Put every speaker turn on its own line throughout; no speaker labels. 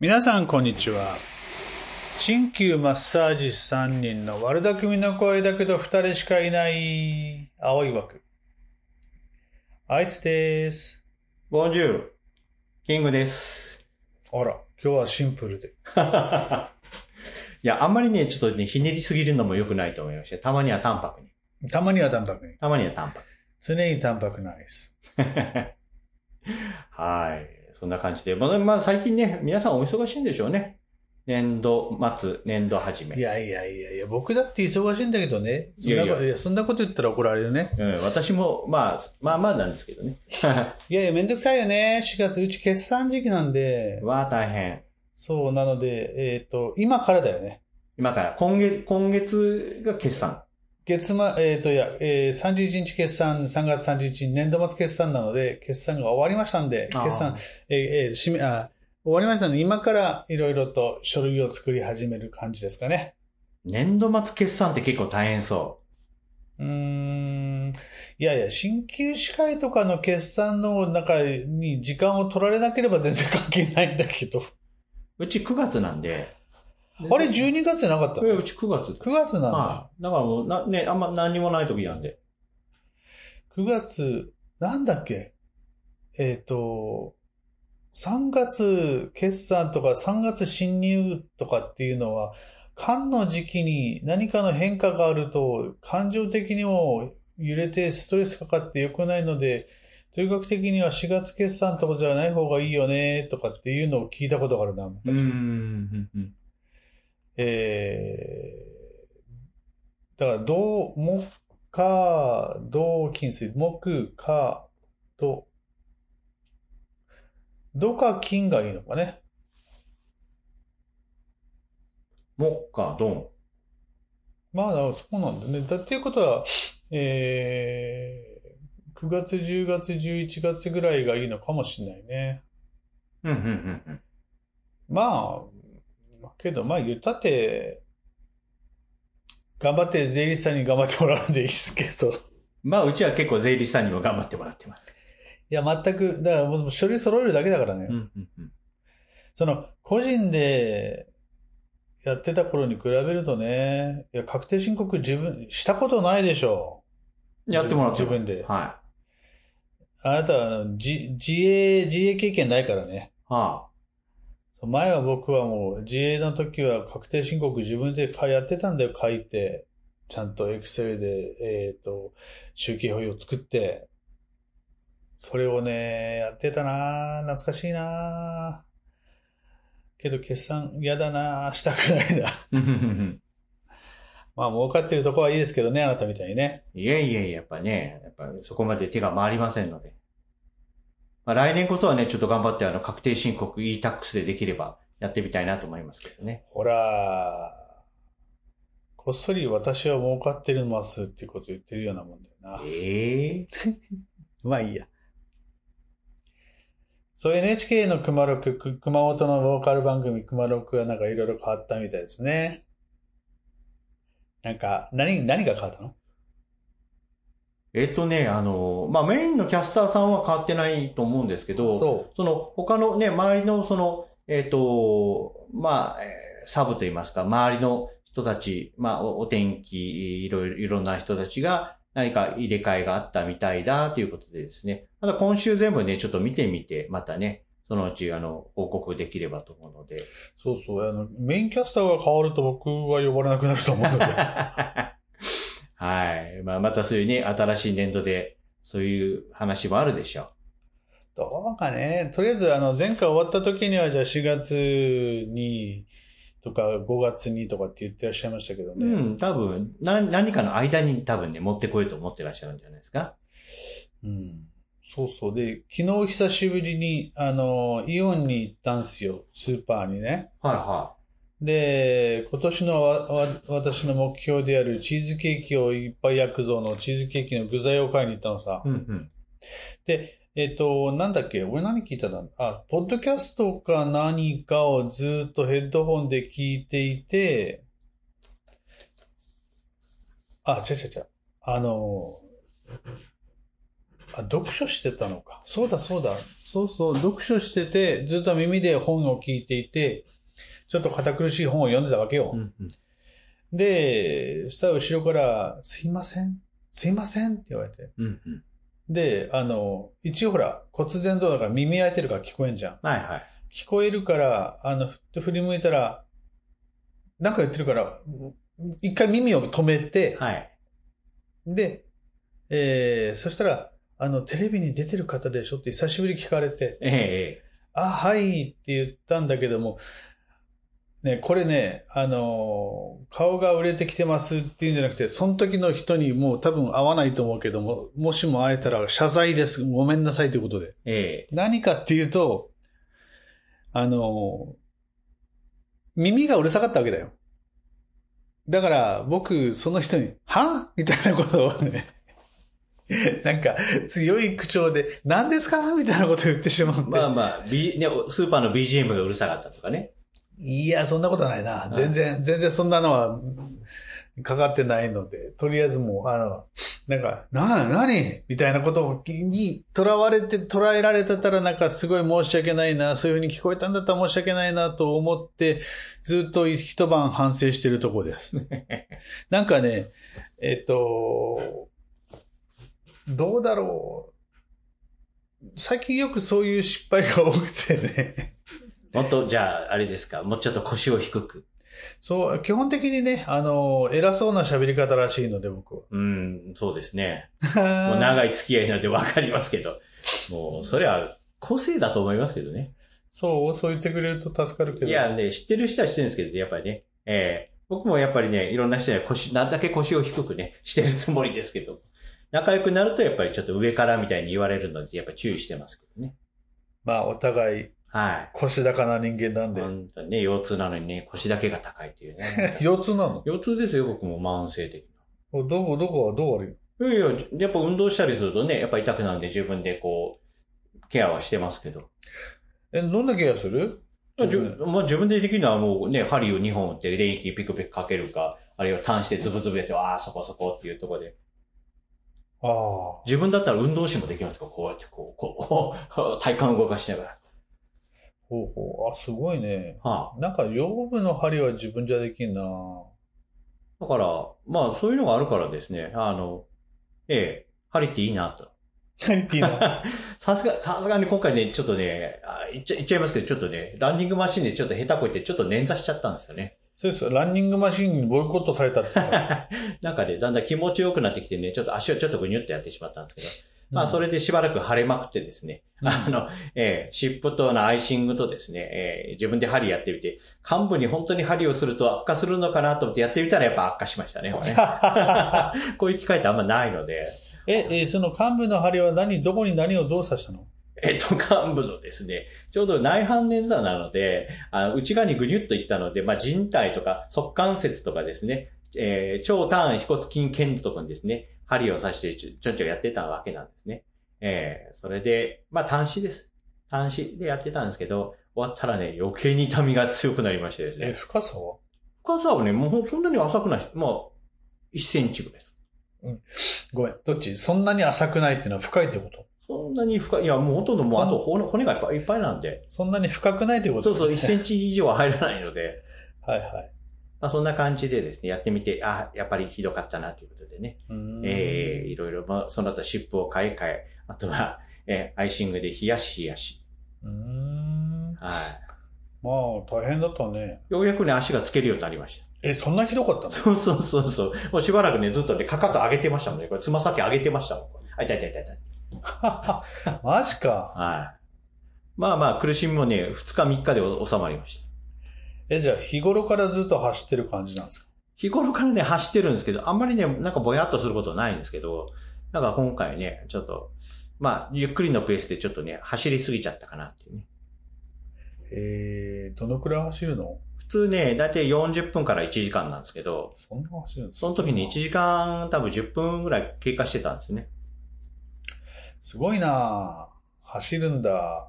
皆さん、こんにちは。鍼灸マッサージ師3人の悪巧みの声だけど2人しかいない青い枠。アイスです。
ボンジュール。キングです。
あら、今日はシンプルで。
いや、あんまりね、ちょっとね、ひねりすぎるのも良くないと思いまして、たまには淡白に。
たまには淡白に。
たまには淡
常に淡白なアイス。
白。はい。そんな感じで。まあ、まあ、最近ね、皆さんお忙しいんでしょうね。年度末、年度始め。
いやいやいやいや、僕だって忙しいんだけどね。い
やいや
いやそんなこと言ったら怒られるね。
うん、私も、まあ、まあまあなんですけどね。
いやいや、めんどくさいよね。4月、うち決算時期なんで。
わあ、大変。
そう、なので、えっ、と、今からだよね。
今から、今月、今月が決算。
月末、えっ、と、いや、えー、31日決算、3月31日、年度末決算なので、決算が終わりましたんで、決算、えーえー締め、あ、終わりましたので、今からいろいろと書類を作り始める感じですかね。
年度末決算って結構大変そう
ーん。いやいや、新旧司会とかの決算の中に時間を取られなければ全然関係ないんだけど。
う。うち9月なんで。
あれ、12月じゃなかった？
え、
?9
うち9月。
月なんだ。
はい。だからもう、な、ね、あんま何にもない時なんで。
9月、なんだっけ？えっ、と、3月決算とか3月侵入とかっていうのは、間の時期に何かの変化があると、感情的にも揺れてストレスかかって良くないので、とにかく的には4月決算とかじゃない方がいいよね、とかっていうのを聞いたことがあるな。
うーん。うん
えー、だから、土、木、火、土、金、水、木、火、土、土か金がいいのかね。
木か、ドン。
まあ、そうなんだね。だっていうことは、えー、9月、10月、11月ぐらいがいいのかもしれないね。
うん、うん、うんうん。
まあ、けど、まあ言ったって、頑張って税理士さんに頑張ってもらうんでいいですけど。
まあ、うちは結構税理士さんにも頑張ってもらってます。
いや、全く、だからもう書類揃えるだけだからね。
うん、うん、うん。
その、個人でやってた頃に比べるとね、いや、確定申告自分、したことないでしょ。
やってもらって
自分で
は
あなたは自、自営、自営経験ないからね。
い。は
そう前は僕はもう自営の時は確定申告自分でかやってたんだよ、書いて。ちゃんとエクセルで、えっ、と、集計表を作って。それをね、やってたな懐かしいなけど決算嫌だなしたくないな。
い。
まあ儲かってるとこはいいですけどね、あなたみたいにね。
いえいえ、やっぱね、やっぱそこまで手が回りませんので。まあ、来年こそはね、ちょっと頑張ってあの、確定申告 e-tax でできればやってみたいなと思いますけどね。
ほら、こっそり私は儲かってるますっていうこと言ってるようなもんだよな。
ええ
まあいいや。そう NHK の熊六、く熊本のボーカル番組熊六がなんかいろいろ変わったみたいですね。なんか、何、何が変わったの？
えっとね、あの、まあ、メインのキャスターさんは変わってないと思うんですけど、
そ
その他のね、周りのその、えっ、と、まあ、えーサブといいますか、周りの人たち、まあ、おお天気、いろいろ、いろんな人たちが何か入れ替えがあったみたいだということでですね。また今週全部ね、ちょっと見てみて、またね、そのうち、あの、報告できればと思うので。
う。そうそう。あの、メインキャスターが変わると僕は呼ばれなくなると思うので。
はい。まあ、またそういうね、新しい年度で、そういう話もあるでしょ
どうかね。とりあえず、あの、前回終わった時には、じゃあ4月に、とか5月にとかって言ってらっしゃいましたけど
う。
ね。
うん、多分、な、何かの間に多分ね、持ってこようと思ってらっしゃるんじゃないですか？
うん。そうそう。で、昨日久しぶりに、あの、イオンに行ったんすよ。スーパーにね。
はいは
で、今年のわわ私の目標であるチーズケーキをいっぱい焼くぞのチーズケーキの具材を買いに行ったのさ
い。。うんうん。
で、えっと、なんだっけ？俺何聞いたの？あ、ポッドキャストか何かをずっとヘッドホンで聞いていて、あ、違う違う違う。あの、あ、読書してたのか。そうだそうだ。そうそう、読書してて、ずっと耳で本を聞いていて、ちょっと堅苦しい本を読んでたわけよ。
うんうん
で、そしたら後ろから、すいません、すいませんって言われて。
うんうん
で、あの、一応ほら、骨伝導だから耳開いてるから聞こえんじゃん。
はいはい。
聞こえるから、あの、ふって振り向いたら、なんか言ってるから、一回耳を止めて、
はい。
で、えー、そしたら、あの、テレビに出てる方でしょって久しぶりに聞かれて、
えええ
あ、はいって言ったんだけども、ね、これね、あのー顔が売れてきてますっていうんじゃなくて、その時の人にもう多分会わないと思うけども、もしも会えたら謝罪です。ごめんなさいということで。
ええ
何かっていうと、あのー耳がうるさかったわけだよ。だから、僕、その人に、は？みたいなことをね、なんか、強い口調で、何ですか？みたいなことを言ってしまって。
まあまあ、B ね、スーパーの BGM がうるさかったとかね。
いや、そんなことないな。全然、全然そんなのは、かかってないので、とりあえずもう、あの、なんか、な、なにみたいなことに囚われて、捉えられてたらなんかすごい申し訳ないな、そういうふうに聞こえたんだったら申し訳ないなと思って、ずっと一晩反省してるとこです。なんかね、えっと、どうだろう。最近よくそういう失敗が多くてね。
もっと、じゃあ、あれですか、もうちょっと腰を低く。
そう、基本的にね、あの、偉そうな喋り方らしいので、僕は。
うん、そうですね。もう長い付き合いなんてわかりますけど。もう、それは個性だと思いますけどね。
そう、そう言ってくれると助かるけど。
いや、ね、知ってる人は知ってるんですけど、やっぱりね。ええ僕もやっぱりね、いろんな人には腰、なんだけ腰を低くね、してるつもりですけど。仲良くなるとやっぱりちょっと上からみたいに言われるので、やっぱ注意してますけどね。
まあ、お互い
はい。
腰高な人間なんで。
本当にね、腰痛なのにね、腰だけが高いっていうね。
腰痛なの？
腰痛ですよ、僕も慢性的
どこ、どこはどう悪い
な。いやいや、やっぱ運動したりするとね、やっぱ痛くなるんで自分でこう、ケアはしてますけど。
え、どんなケアする？
まあ、じゅまあ、自分でできるのはもうね、針を2本打って電気ピクピクかけるか、あるいは端子でズブズブやって、ああ、そこそこっていうところで。
ああ。
自分だったら運動しもできますか？ら、こうやってこう、こう、体幹動かしながら。
ほうほう。あ、すごいね。
は
なんか、腰部の針は自分じゃできんな
あ、だから、まあ、そういうのがあるからですね、あの、ええ、針っていいなと。
何っていいの？
さすが、さすがに今回ね、ちょっとね、あ言っちゃ、言っちゃいますけど、ちょっとね、ランニングマシンでちょっと下手こいて、ちょっと捻挫しちゃったんですよね。
そうです。ランニングマシンにボイコットされたって言ってた
なんかね、だんだん気持ちよくなってきてね、ちょっと足をちょっとぐにゅっとやってしまったんですけど、まあ、そ
れ。
れでしばらく腫れまくってですね、
うん
あの、えー尻尾とのアイシングとですね、えー自分で針やってみて、幹部に本当に針をすると悪化するのかなと思ってやってみたらやっぱ悪化しましたね。これね こういう機会ってあんまないので、
え、え、その幹部の針は何、どこに何をどう刺したの？
えっと、幹部のですね、ちょうど内反捻挫なので、あの内側にぐにゅっといったので、まあ、人体とか側関節とかですね、えー超単位腓骨筋腱のところにですね、針を刺してちょちょんちょんやってたわけなんですね。えーそれで、まあ、端子です。端子でやってたんですけど、終わったらね、余計に痛みが強くなりましてです
え、
ね。
深さは？
深さはね、もうそんなに浅くない。まあ、1センチぐらいです。
ごめん。どっち？そんなに浅くないっていうのは深いってこと？
そんなに深い、いや、もうほとんどもうあと骨骨がいっぱいいっぱいなんで、
そんなに深くないってこと？
そうそう、1セ
ン
ンチ以上は入らないので、
はいはい。
まあ、そんな感じでですね、やってみて、あ、やっぱりひどかったなということでね。ええいろいろ、まあ、その後湿布を買い替え、あとは、えーアイシングで冷やし冷やし。
うーん。
は
まあ、大変だったね。
い。ようやくね、足がつけるようになりました。
え、そんなひどかったの？
そうそうそうそう。もうしばらくね、ずっとね、かかと上げてましたもんね。これ、つま先上げてましたもん。あ、痛い痛い痛い痛い。
マジか。
はい。まあまあ、苦しみもね、2日3日で収まりました。
え、じゃあ日頃からずっと走ってる感じなんですか？
日頃からね、走ってるんですけど、あんまりね、なんかぼやっとすることはないんですけど、なんか今回ね、ちょっと、まあ、ゆっくりのペースでちょっとね、走りすぎちゃったかなっていうね。
えー、どのくらい走るの？
普通ね、だいたい40分から1時間なんですけど、
そんな走るんです
その時に1時間多分10分ぐらい経過してたんですね。
すごいなぁ走るんだ。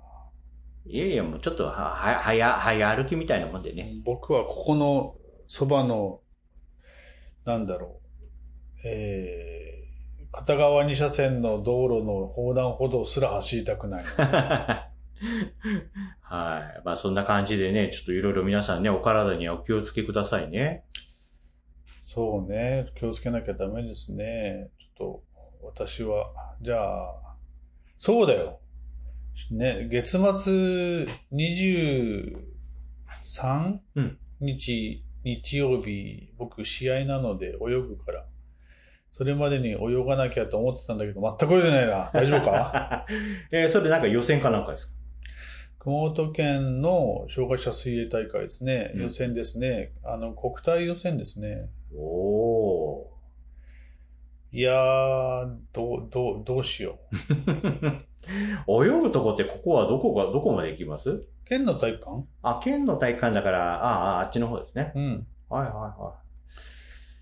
いやいや、もうちょっとは、は、早、早歩きみたいなもんでね。
僕はここのそばの、なんだろう、えー、片側2車線の道路の横断歩道すら走りたくない。
はい。まあそんな感じでね、ちょっといろいろ皆さんね、お体にはお気をつけくださいね。
そうね。気をつけなきゃダメですね。ちょっと、私は、じゃあ、そうだよ。ね、月末23
うん
日、日曜日、僕試合なので泳ぐから、それまでに泳がなきゃと思ってたんだけど、全く泳いでないな。大丈夫か？
えーそれなんか予選かなんかですか？
熊本県の障害者水泳大会ですね。
うん
予選ですね。あの、国体予選ですね。
おー。
いやー、どう、どう、どうしよう。
泳ぐとこってここはどこが、どこまで行きます？
県の体育館？
あ、県の体育館だから、ああ、あっちの方ですね。
うん。
はいはいは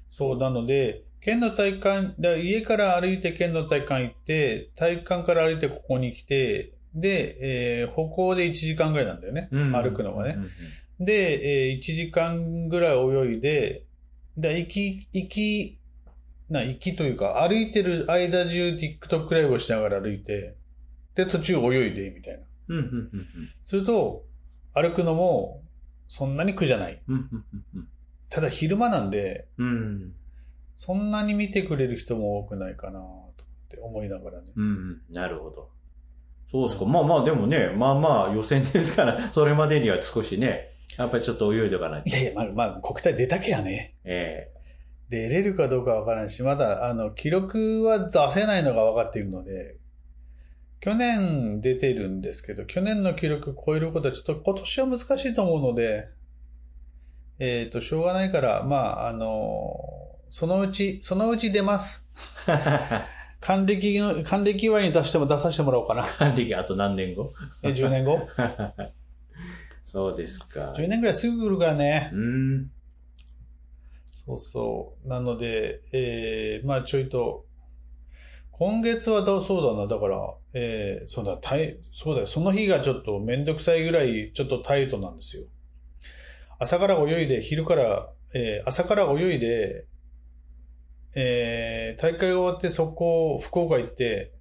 そう、なので、県の体育館、だ家から歩いて県の体育館行って、体育館から歩いてここに来て、で、えー歩行で1時間ぐらいなんだよね。
い。うん
歩くのがね。
うんうん
で、えー1時間ぐらい泳いで、で、行き、行き、な、行きというか、歩いてる間中 TikTok ライブをしながら歩いて、で、途中泳いで、みたいな。
うんうんうん
すると、歩くのも、そんなに苦じゃない。
うんうんうん
ただ昼間なんで、
うんうん
そんなに見てくれる人も多くないかな、とって思いながらね。
うんうんなるほど。そうですか。まあまあでもね、まあまあ予選ですから、それまでには少しね、やっぱりちょっと泳いでおかないと。
いやいや、まあ、まあ、国体出たけやね。
え
出れるかどうかわからんし、まだ、あの、記録は出せないのが分かっているので、去年出てるんですけど、去年の記録超えることはちょっと今年は難しいと思うので、えっ、と、しょうがないから、まあ、あの、そのうち、そのうち出ます。
え
還暦の、還暦祝いに出しても出させてもらおうかな。
管理があと何年後？
え、10年後？
そうですか。
10年ぐらいすぐ来るからね。
うん。
そうそう。なので、えー、まあちょいと、今月はどうそうだな。だから、えー、そうだ、タイ、そうだよ。その日がちょっとめんどくさいぐらい、ちょっとタイトなんですよ。朝から泳いで、昼から、えー、朝から泳いで、えー、大会終わって速攻、福岡行って、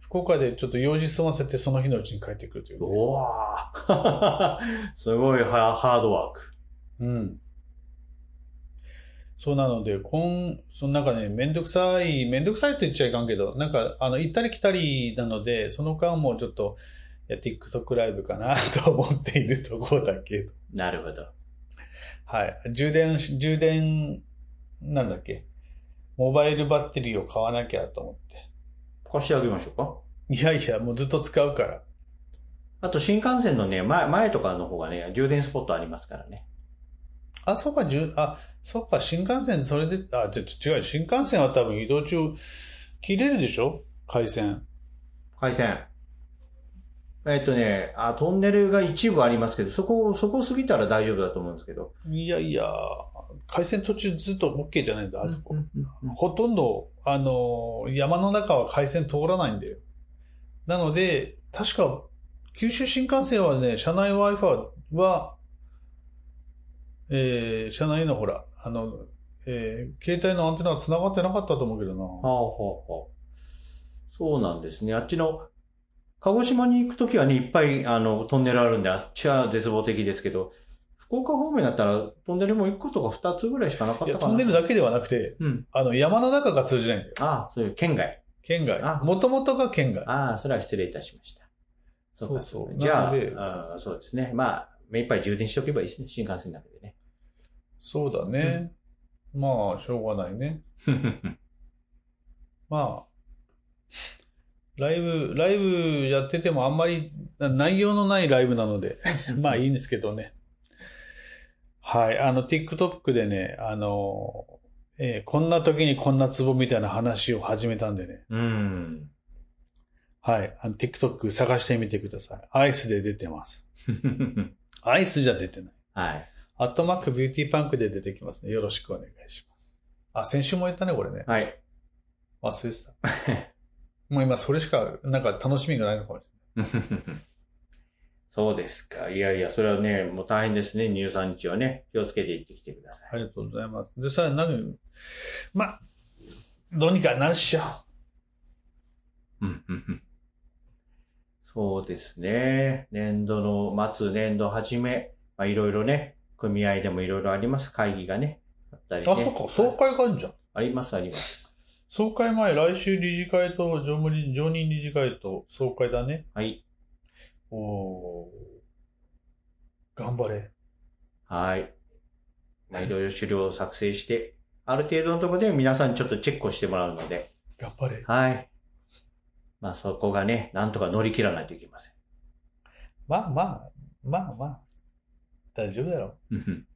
福岡でちょっと用事済ませて、その日のうちに帰ってくるというね、
おわー すごいハハードワーク。
うん。そうなので、こん、そのなんかね、めんどくさい、めんどくさいと言っちゃいかんけど、なんか、あの、行ったり来たりなので、その間もちょっと、いや、TikTok ライブかな と思っているところだけど。
なるほど。
はい。充電、充電、なんだっけ？モバイルバッテリーを買わなきゃと思って。
貸してあげましょうか？
いやいや、もうずっと使うから。
あと新幹線のね、前、前とかの方がね、充電スポットありますからね。
あ、そうか、じゅあ、そうか、新幹線、それで、あ、ちょ、ち違う、新幹線は多分移動中、切れるでしょ？回線。
回線。えっとね、あ、トンネルが一部ありますけど、そこ、そこ過ぎたら大丈夫だと思うんですけど。
いやいや、回線途中ずっと OK じゃないんだ、あそこ。ほとんど、あの、山の中は回線通らないんだよ。なので、確か、九州新幹線はね、車内 Wi-Fi は、えー、車内のほら、あの、えー、携帯のアンテナは繋がってなかったと思うけどな。
はあ、はあ、はあ。そうなんですね。あっちの、鹿児島に行くときはね、いっぱい、あの、トンネルあるんで、あっちは絶望的ですけど、福岡方面だったら、トンネルも1個とか2つぐらいしかなかったかな。
トンネルだけではなくて、
うん。
あの、山の中が通じないんだよ。
ああ、そういう県外。
県外
あ。
もともとが県外。
ああ、それは失礼いたしました。か
そうそう
じゃああーそうですね。まあ、目いっぱい充電しておけばいいですね。新幹線の中でね。
そうだね。まあ、しょうがないね。まあ、ライブ、ライブやっててもあんまりな内容のないライブなので、まあいいんですけどね。はい。あの、TikTok でね、あの、えーこんな時にこんなツボみたいな話を始めたんでね。
うん。
はい。あの TikTok 探してみてください。アイスで出てます。アイスじゃ出てない。
はい。
アットマークビューティーパンクで出てきますね。よろしくお願いします。あ、先週も言ったね、これね。
はい。
忘れてた。もう今それしか、なんか楽しみがないのかもし
そうですか。いやいや、それはね、もう大変ですね。乳酸日はね。気をつけていってきてください。
れない。ありがとうございます。でさ、何、ま、どうにかなるっしょ。
うん、うん、うん。そうですね。年度の末、年度始め、まあ、いろいろね、組合でもいろいろあります。会議がね。あったりね。
あ、そっか、総会があるじゃん。
あります、あります。
総会前、来週理事会と常務理常任理事会と総会だね。
はい。
おー。頑張れ。
はい。まあ、いろいろ資料を作成して、ある程度のところで皆さんちょっとチェックをしてもらうので、
頑張れ。
はい。まあ、そこがね、なんとか乗り切らないといけません。
まあまあ、まあまあ。大丈夫だろ
うんうん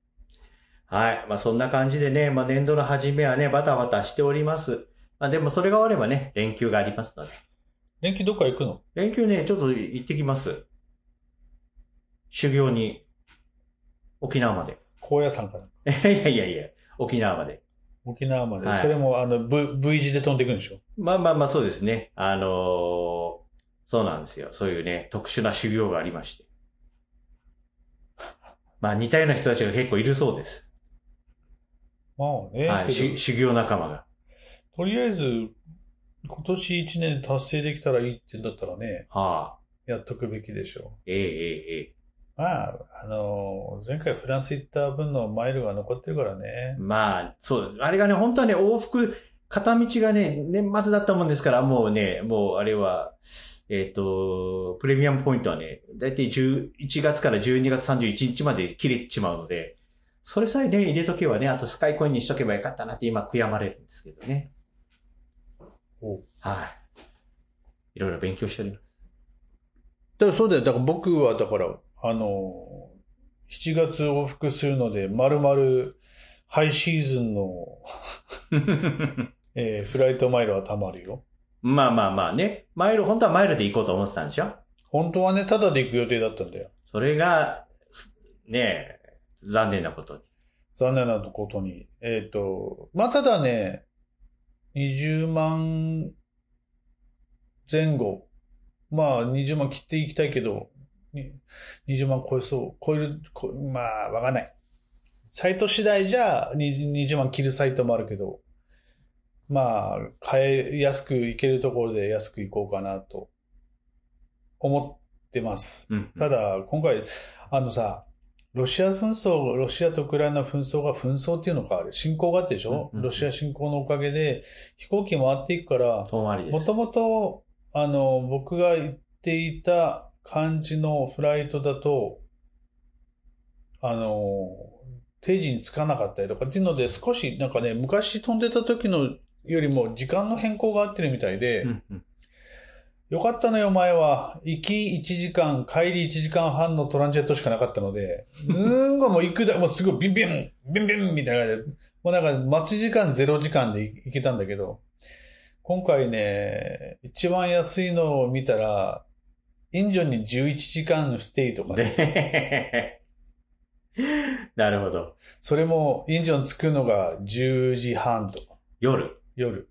はい。まあ、そんな感じでね、まあ、年度の初めはね、バタバタしております。まあ、でもそれが終わればね、連休がありますので。
連休どっか行くの？
連休ね、ちょっと行ってきます。修行に、沖縄まで。
高野山かな。
いやいやいや、沖縄まで。
沖縄まで。
はい
それも、あの、V、V 字で飛んでいくんでしょ？
まあまあまあそうですね。あのーそうなんですよ。そういうね、特殊な修行がありまして。まあ似たような人たちが結構いるそうです。
まあね。
はい。修行仲間が。
とりあえず、今年1年達成できたらいいって言うんだったらね、
はあ。
やっとくべきでしょ
えええええ。
まあ、あの、前回フランス行った分のマイルが残ってるからね。
まあ、そうです。あれがね、本当はね、往復、片道がね、年末だったもんですから、もうね、もうあれは、えっ、と、プレミアムポイントはね、だいたい11月から12月31日まで切れちまうので、それさえね、入れとけばね、あとスカイコインにしとけばよかったなって今悔やまれるんですけどね。
お
はい。いろいろ勉強しております。
だからそうだよ。だから僕は、だから、あの、7月往復するので、まるまるハイシーズンの、えーフライトマイルは貯まるよ。
まあまあまあね、マイル、本当はマイルで行こうと思ってたんでしょ？
本当はね、タダで行く予定だったんだよ。
それが、すねえ、残念なことに。
残念なことに。えっ、と、まあ、ただね、20万前後。まあ、20万切っていきたいけど、に20万超えそう。超える、こまあ、わかんない。サイト次第じゃ20 20万切るサイトもあるけど、まあ、買え、安くいけるところで安くいこうかなと思ってます。
うん。
ただ、今回、あのさ、ロシア紛争、ロシアとウクライナ紛争が紛争っていうのか、あれ、侵攻があってでしょ、
うんうんうん
ロシア侵攻のおかげで飛行機回っていくから。もともと、あの、僕が言っていた感じのフライトだと、あの、定時に着かなかったりとかっていうので、少しなんかね、昔飛んでた時のよりも時間の変更があってるみたいで、
うんうん
よかったのよ、前は。行き1時間、帰り1時間半のトランジェットしかなかったので、うーんごもう行くだ、もうすごいビンビン、ビンビンみたいな感じで、もうなんか待ち時間0時間で行けたんだけど、今回ね、一番安いのを見たら、インジョンに11時間ステイとかね、
で、なるほど。
それもインジョン着くのが10時半とか、
夜。
夜。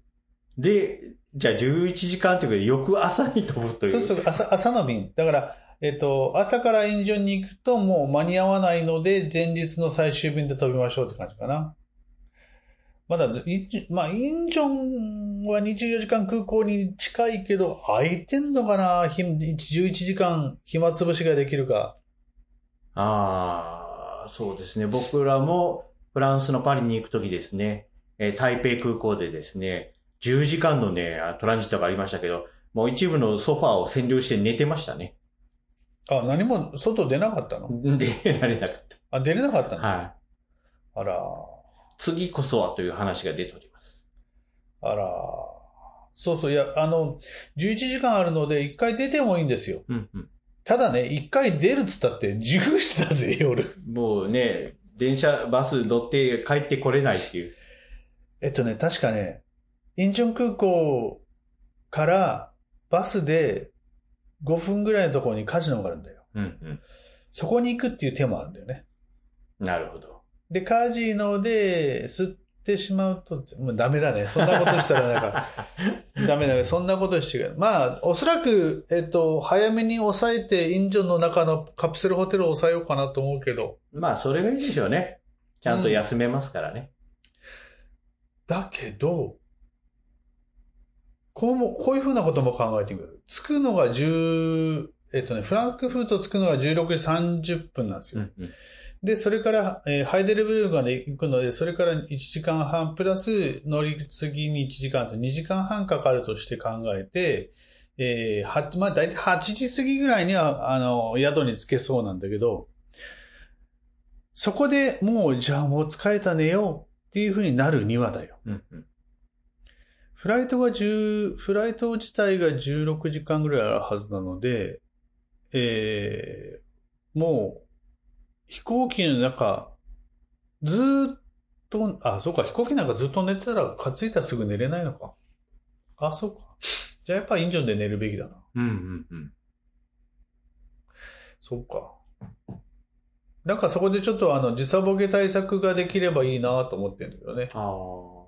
で、じゃあ11時間というか、翌朝に飛ぶという。
そうそう、朝、朝の便。だから、えっと、朝からインジョンに行くともう間に合わないので、前日の最終便で飛びましょうって感じかな。まだまあ、インジョンは24時間空港に近いけど、空いてんのかな？ひ ?11 時間暇つぶしができるか。
ああ、そうですね。僕らもフランスのパリに行くときですね、えー台北空港でですね、10時間のね、あトランジットがありましたけど、もう一部のソファーを占領して寝てましたね。
あ、何も外出なかったの？
で、られなかっ
あ、出れなかったの、
た。はい。
あら、
次こそはという話が出ております。
あら。そうそう、いや、あの、11時間あるので、一回出てもいいんですよ。
うんうん。
ただね、一回出るっつったって10時だぜ、夜。
もうね、電車、バス乗って帰ってこれないっていう。
えっとね、確かね、インチョン空港からバスで5分ぐらいのところにカジノがあるんだよ。
うん
そこに行くっていう手もあるんだよね。
うん。なるほど。
で、カジノで吸ってしまうと、もうダメだね。そんなことしたらなんか、ダメだね。そんなことしてる。まあ、おそらく、えっと、早めに抑えて、インジョンの中のカプセルホテルを抑えようかなと思うけど、
まあ、それがいいでしょうね。ちゃんと休めますからね。
だけど、こうも、こういうふうなことも考えてみる。着くのが10、えっとね、フランクフルト着くのが16時30分なんですよ。
うんうん
で、それから、えーハイデルベルグまで行くので、それから1時間半プラス乗り継ぎに1時間と2時間半かかるとして考えて、えーは、まあ、大体8時過ぎぐらいには、あの、宿に着けそうなんだけど、そこでもう、じゃあもう疲れた寝ようっていう風になるにはだよ。
うんうん
フライトが10、フライト自体が16時間ぐらいあるはずなので、えー、もう、飛行機の中、ずーっと、あ、そうか、飛行機なんかずっと寝てたら、かついたらすぐ寝れないのか。あ、そうか。じゃあやっぱインジョンで寝るべきだな。
うんうんうん。
そうか。だからそこでちょっとあの、時差ボケ対策ができればいいなと思ってるんだけどね。
ああ。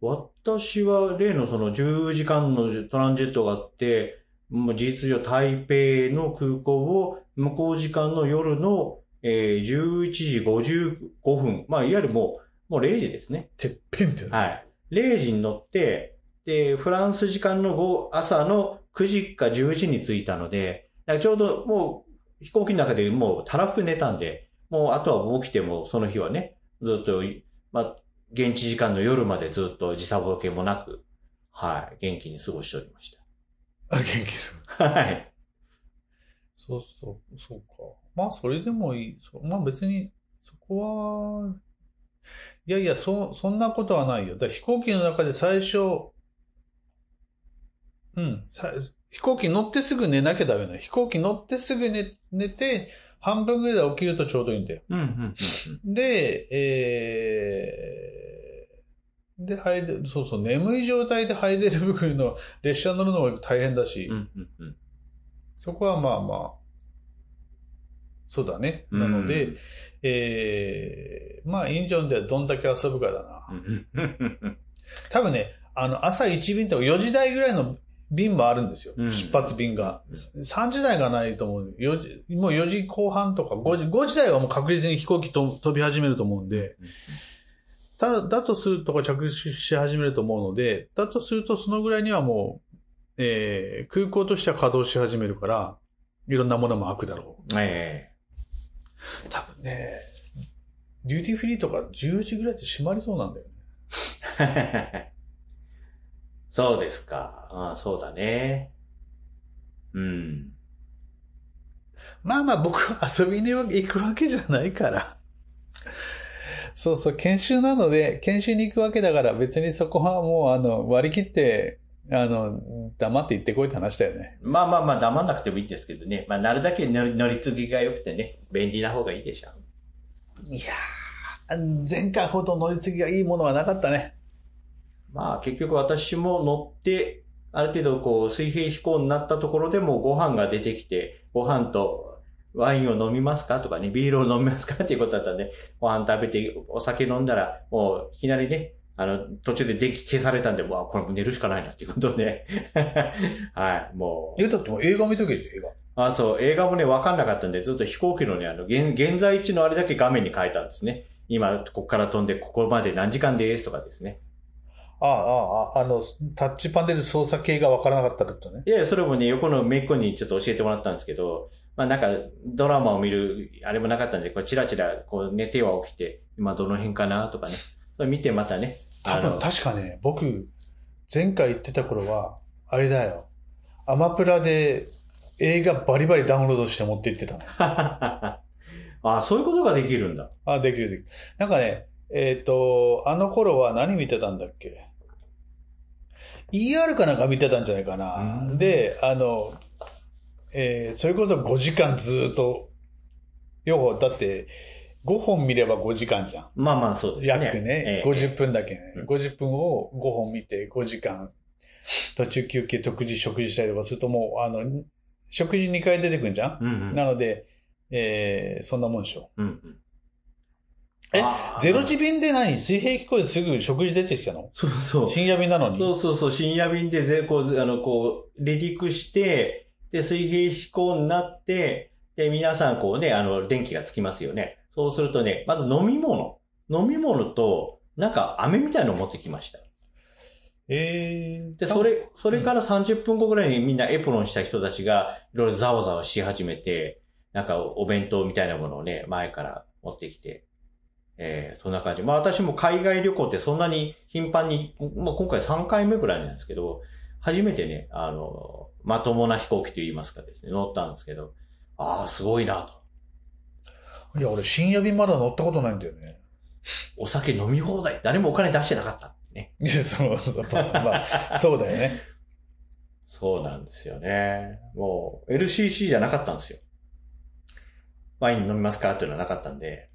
私は例のその10時間のトランジットがあって、もう事実上台北の空港を向こう時間の夜の、えー11時55分。まあ、いわゆるもう、もう0時ですね。
てっぺんって。
はい。0時に乗って、で、フランス時間の午朝の9時か10時に着いたので、ちょうどもう飛行機の中でもうたらふく寝たんで、もうあとは起きてもその日はね、ずっと、まあ、現地時間の夜までずっと時差ボケもなく、はい、元気に過ごしておりまし
あ、元気です。
た。はい。
そうそう、そうか。まあ、それでもいい。そまあ別に、そこは、いやいや、そ、そんなことはないよ。だ飛行機の中で最初、うん、さ飛行機乗ってすぐ寝なきゃダメなの。飛行機乗ってすぐ寝、寝て、半分ぐらいで起きるとちょうどいいんだよ。
うん、うん、うん
で、えー、で、ハイデそうそう、眠い状態でハイデルブクルの列車乗るのも大変だし、
うん。うん、うん、うん。
そこはまあまあ、そうだね。なので、えー、まあ、インジョンではどんだけ遊ぶかだな。
うんうんうん
多分ね、あの、朝1便とか4時台ぐらいの便もあるんですよ。
うん
出発便が。
うん
3時台がないと思う。4時、もう4時後半とか5時、5時台はもう確実に飛行機と飛び始めると思うんで、ただ、だとするとか着手し始めると思うので、だとするとそのぐらいにはもう、えー、空港としては稼働し始めるから、いろんなものも開くだろう。
え
多分ね、デューティーフリーとか10時ぐらいで閉まりそうなんだよね。
えそうですか。ああそうだね。うん。
まあまあ僕は遊びに行くわけじゃないから。そうそう、研修なので、研修に行くわけだから別にそこはもうあの割り切って、あの、黙って行ってこいって話だよね。
まあまあまあ黙んなくてもいいんですけどね。まあなるだけ乗り乗り継ぎが良くてね、便利な方がいいでしょ。
いやー、前回ほど乗り継ぎがいいものはなかったね。
まあ結局私も乗って、ある程度こう水平飛行になったところでもご飯が出てきて、ご飯とワインを飲みますかとかね、ビールを飲みますかっていうことだったらね、ご飯食べてお酒飲んだら、もういきなりね、あの、途中で電気消されたんで、わあ、これもう寝るしかないなっていうことで、はい、もう。
え、だってもう映画見とけって映画。
あ、そう、映画もね、わかんなかったんで、ずっと飛行機のね、あの、現、現在地のあれだけ画面に変えたんですね。今、ここから飛んで、ここまで何時間ですとかですね。
ああ、ああ、あの、タッチパネル操作系がわからなかったってことね。
いや、それもね、横のめいっ子にちょっと教えてもらったんですけど、まあなんか、ドラマを見る、あれもなかったんで、こう、チラチラ、こう、寝ては起きて、今どの辺かなとかね。それ見てまたね。
多分確かね、僕、前回言ってた頃は、あれだよ。アマプラで映画バリバリダウンロードして持って行ってたの。
あ、そういうことができるんだ。
あ、できるできる。なんかね、えっ、と、あの頃は何見てたんだっけ？?ER かなんか見てたんじゃないかな。
うん
で、あの、えーそれこそ5時間ずーっと、要は、だって、5本見れば5時間じゃん。
まあまあそうですね。
約ね、
ええ
50分だけね。
うん
50分を5本見て5時間、途中休憩、特時、食事したりとかするともう、あの、食事2回出てくるんじゃん、
うんうん。
なので、えーそんなもんでしょ。
うんうん。
えゼロ時便で何？水平飛行ですぐ食事出てきたの？
そうそう。
深夜便なのに？
そうそうそう、深夜便でぜ、こう、あの、こう、離陸して、で、水平飛行になって、で、皆さんこうね、あの、電気がつきますよね。そうするとね、まず飲み物。飲み物と、なんか飴みたいのを持ってきました。
ええ
で、それ、それから30分後ぐらいにみんなエプロンした人たちが、いろいろざわざわし始めて、なんかお弁当みたいなものをね、前から持ってきて、えー、そんな感じ。まあ私も海外旅行ってそんなに頻繁に、まあ今回3回目ぐらいなんですけど、初めてね、あの、まともな飛行機と言いますかですね、乗ったんですけど、ああ、すごいなと。
いや、俺深夜便まだ乗ったことないんだよね。
お酒飲み放題。誰もお金出してなかった。ね。
そうそう、まあ、まあ、そうだよね。
そうなんですよね。もう、LCC じゃなかったんですよ。ワイン飲みますか？っていうのはなかったんで。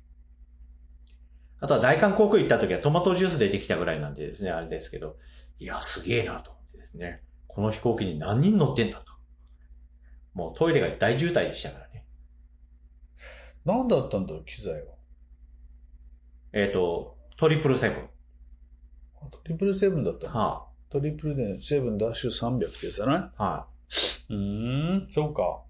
あとは大韓航空行った時はトマトジュース出てきたぐらいなんでですね、あれですけど。いや、すげえなと思ってですね。この飛行機に何人乗ってんだと。もうトイレが大渋滞でしたからね。
何だったんだろう、機材は。
えっ、と、トリプルセブン。
あトリプルセブンだったの？
は
トリプルでセブンダッシュ300ってやつじゃない
あ、は
うーん、そうか。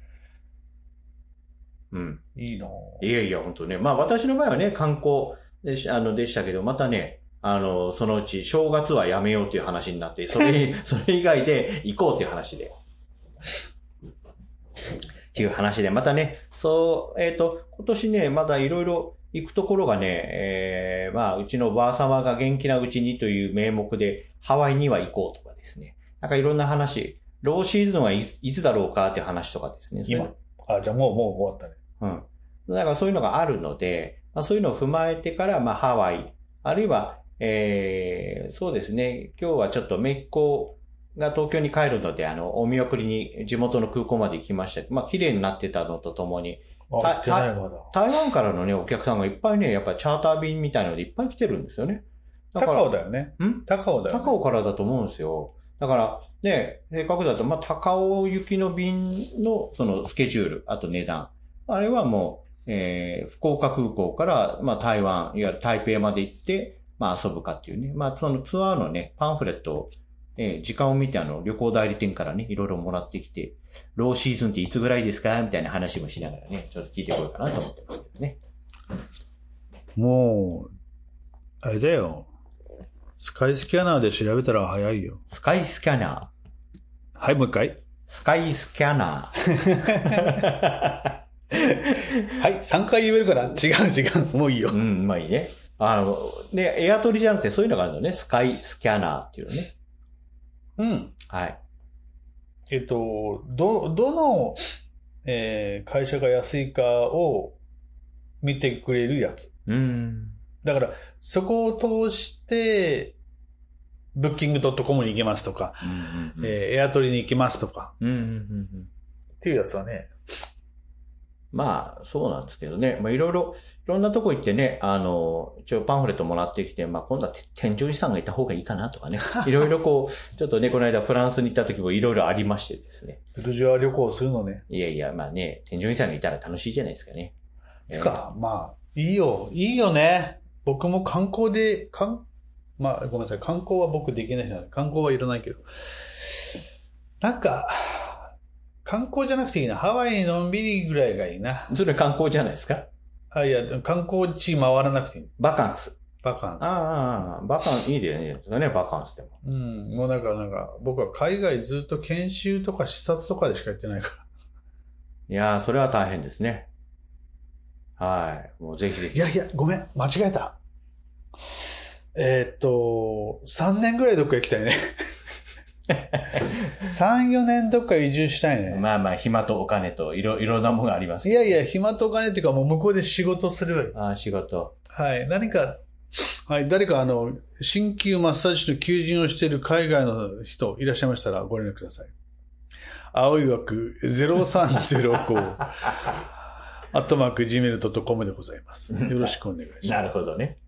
い、うん。
いいなぁ
いやいや、本当ね。まあ私の場合はね、観光でしあのでしたけど、またね、あの、そのうち正月はやめようっていう話になって、それ、それ以外で行こうっていう話で。っていう話で、またね、そう、えっ、と、今年ね、まだいろいろ行くところがね、えー、まあ、うちのばあ様が元気なうちにという名目で、ハワイには行こうとかですね。なんかいろんな話、ローシーズンはいついつだろうかっていう話とかですね。
今？あ、じゃあもう、もう終わったね。
うん。だからそういうのがあるので、まあ、そういうのを踏まえてから、まあ、ハワイ、あるいは、えー、そうですね、今日はちょっとめっ子が東京に帰るので、あの、お見送りに地元の空港まで行きました。まあ、綺麗になってたのとともに。台湾からのね、お客さんがいっぱいね、やっぱりチャーター便みたいなのでいっぱい来てるんですよね。
高尾だよね。
ん？
高尾だよ、ね。
高尾からだと思うんですよ。だから、ね、せっかくだと、まあ、高尾行きの便の、そのスケジュール、あと値段。あれはもう、えー、福岡空港から、まあ、台湾、いわゆる台北まで行って、まあ、遊ぶかっていうね。まあ、そのツアーのね、パンフレットを、えー時間を見て、あの、旅行代理店からね、いろいろもらってきて、ローシーズンっていつぐらいですか？みたいな話もしながらね、ちょっと聞いてこようかなと思ってますけどね。
もう、あれだよ。スカイスキャナーで調べたら早いよ。
スカイスキャナ
はい、もう一回。
ー。スカイスキャナー。
はい、3回言えるから。違う違う。もういいよ
う。ん、まあいいね。あの、ね、エアトリじゃなくてそういうのがあるのね。スカイスキャナーっていうのね。
うん。
はい。
えっと、ど、どの、えー会社が安いかを見てくれるやつ。
うん。
だから、そこを通して、ブッキングドットコムに行けますとか、
うん。
えーエアトリに行けますとか、
うんうんうんうん。
っていうやつはね、
まあ、そうなんですけどね。まあ、いろいろ、いろんなとこ行ってね、あの、一応パンフレットもらってきて、まあ、今度はて添乗員さんがいた方がいいかなとかね。いろいろこう、ちょっとね、この間フランスに行った時もいろいろありましてですね。
ブルジョア旅行するのね。
いやいや、まあね、添乗員さんがいたら楽しいじゃないですかね。
つか、まあ、いいよ、いいよね。僕も観光で、かん、まあ、ごめんなさい。観光は僕できない人なんで、観光はいらないけど。なんか、観光じゃなくていいな。ハワイにのんびりぐらいがいいな。
それ観光じゃないですか？
あ、いや、観光地回らなくていい。
バカンス。
バカンス。
ああ、バカンス、いいですね、バカンスでも。
うん。もうなんか、なんか、僕は海外ずっと研修とか視察とかでしかやってないから。
いやー、それは大変ですね。はい。もうぜひぜひ。
いやいや、ごめん。間違えた。えーっと、3年ぐらいどっか行きたいね。3、4年どっか移住したいね。
まあまあ、暇とお金といろ、いろんなものがあります
い。やいや、暇とお金っていうかもう向こうで仕事すればいい。
ああ、仕事。
はい。何か、はい。誰かあの、鍼灸マッサージの求人をしている海外の人いらっしゃいましたらご連絡ください。青い枠0305 アットマーク gmail.com でございます。よろしくお願いします。
なるほどね。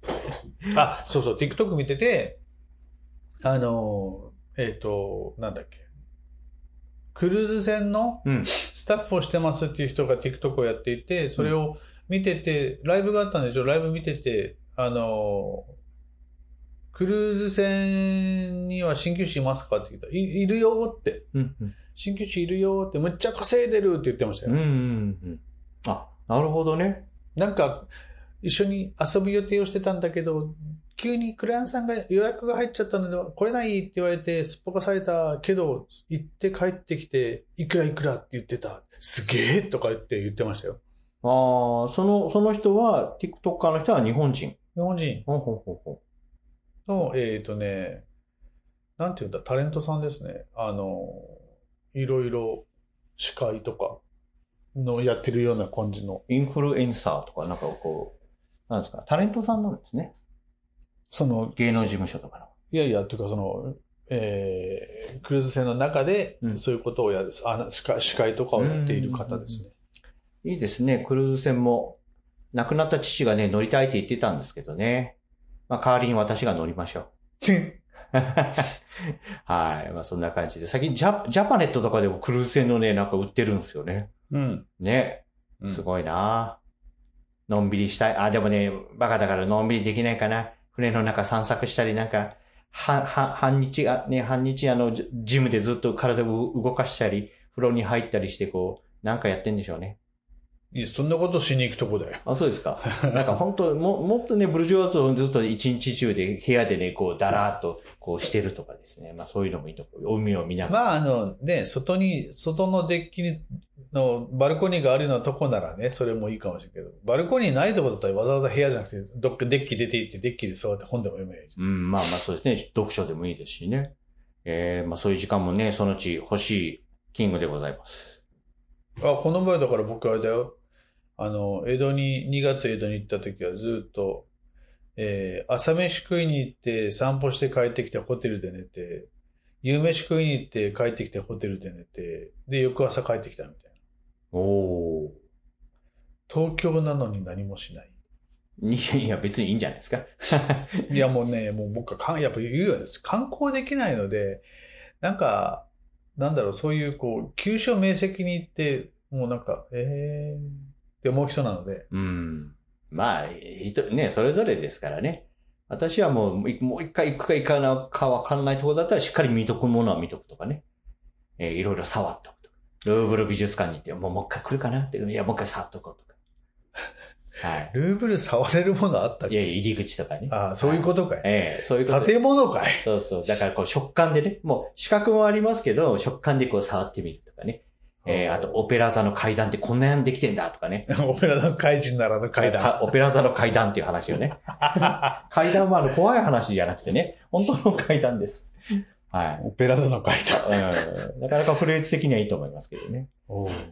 あ、そうそう、TikTok 見てて、あの、えっ、と、なんだっけ。クルーズ船の
うん。
スタッフをしてますっていう人が TikTok をやっていて、それを見てて、ライブがあったんでしょライブ見てて、あの、クルーズ船には鍼灸師いますかって言ったら、いいるよって。
うん。うん
鍼灸師いるよって、むっちゃ稼いでるって言ってましたよ。
うん。うん。あ、なるほどね。
なんか、一緒に遊ぶ予定をしてたんだけど、急にクライアントさんが予約が入っちゃったので、来れないって言われて、すっぽかされたけど、行って帰ってきて、いくらいくらって言ってた。すげえとか言って言ってましたよ。
ああ、その、その人は、TikToker の人は日本人？
日本人
ほうほうほうほ
の、えっ、とね、なんていうんだ、タレントさんですね。あの、いろいろ司会とかのやってるような感じの、
う。インフルエンサーとか、なんかこう、なんですか、タレントさんなんですね。
その、
芸能事務所とかの。
いやいや、というかその、えー、クルーズ船の中で
うん
そういうことをやる、あな司会司会とかをやっている方ですね。
いいですね、クルーズ船も。亡くなった父がね、乗りたいって言ってたんですけどね。まあ、代わりに私が乗りましょう。はい。まあ、そんな感じで。最近ジャ、ジャパネットとかでもクルーズ船のね、なんか売ってるんですよね。
うん。
ね。
うん
すごいな、のんびりしたい。あ、でもね、バカだからのんびりできないかな。船の中散策したり、なんか、は、は、半日が、ね、半日あの、ジジムでずっと体を動かしたり、風呂に入ったりして、こう、なんかやってんでしょうね。
いや、そんなことしに行くとこだよ。
あ、そうですか。なんか本当も、もっとね、ブルジョワーズをずっと一日中で部屋でね、こう、だらーっと、こうしてるとかですね。まあそういうのもいいとこ。海を見ながら。
まあ、あの、ね、外に、外のデッキに、の、バルコニーがあるようなとこならね、それもいいかもしれんけど、バルコニーないとこだったらわざわざ部屋じゃなくて、どっかデッキ出て行って、デッキで座って本でも読めばいいじ
うん、まあまあそうですね。読書でもいいですしね。えー、まあそういう時間もね、そのうち欲しいキングでございます。
ゃん。あ、この前だから僕あれだよ。あの、江戸に、2月江戸に行った時はずっと、えー、朝飯食いに行って散歩して帰ってきてホテルで寝て、夕飯食いに行って帰ってきてホテルで寝て、で、翌朝帰ってきたみたいな。
おー。
東京なのに何もしない。
いやいや、別にいいんじゃないですか。
いやもうね、もう僕はかん、やっぱ言うようです。観光できないので、なんか、なんだろう、そういうこう、急所明晰に行って、もうなんか、えーって思う人なので、
うん。まあ、人、ね、それぞれですからね。私はもう、いもう一回行くか行かないかわかんないところだったら、しっかり見とくものは見とくとかね。えーいろいろ触っとくとか。ルーブル美術館に行って、もうもう一回来るかなって、いや、もう一回触っとこうとか。はい。
ルーブル触れるものあったっけ？
いや入り口とかね。
ああ、そういうことかい。
ええそういうことで。
建物かい。
そうそう。だからこう、食感でね、もう、視覚もありますけど、食感でこう、触ってみるとかね。えーあと、オペラ座の階段ってこんなにできてんだとかね。
オペラの怪人ならぬ階段。
か オペラ座の階段っていう話をね。階段はあの怖い話じゃなくてね、本当の階段です。はい。
オペラ座の階段。
うん、なかなかフレーズ的にはいいと思いますけどね。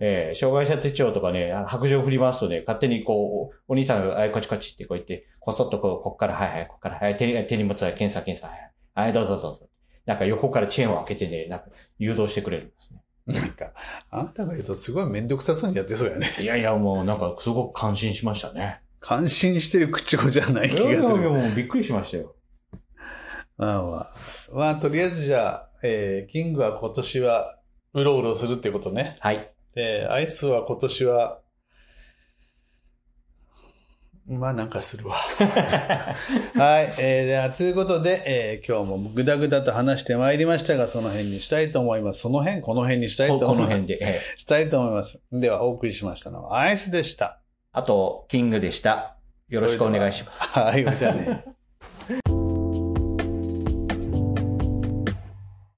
えー障害者手帳とかね、あ白状振り回すとね、勝手にこう、お兄さんが、はい、こっちこっちってこう言って、こそっとこう、こっから、はいはい、こっから、はい、手に、手に持つは検査検査、はい、はい、どうぞどうぞ。なんか横からチェーンを開けてね、なんか誘導してくれるんですね。
なんか、あんたが言うとすごいめんどくさそうにやってそうやね。
いやいや、もうなんかすごく感心しましたね。
感心してる口調じゃない気
いやいやいや、
がする。
もうびっくりしましたよ。
まあまあ。まあ、とりあえずじゃあ、えー、キングは今年は、うろうろするってことね。
はい。
で、アイスは今年は、まあなんかするわ。はい。えー、では、ということで、えー、今日もぐだぐだと話してまいりましたが、その辺にしたいと思います。その辺この辺にしたい
ことこ
思います。
の辺で。ええ
したいと思います。では、お送りしましたのはアイスでした。
あと、キングでした。よろしくお願いします。
はい。じゃあね。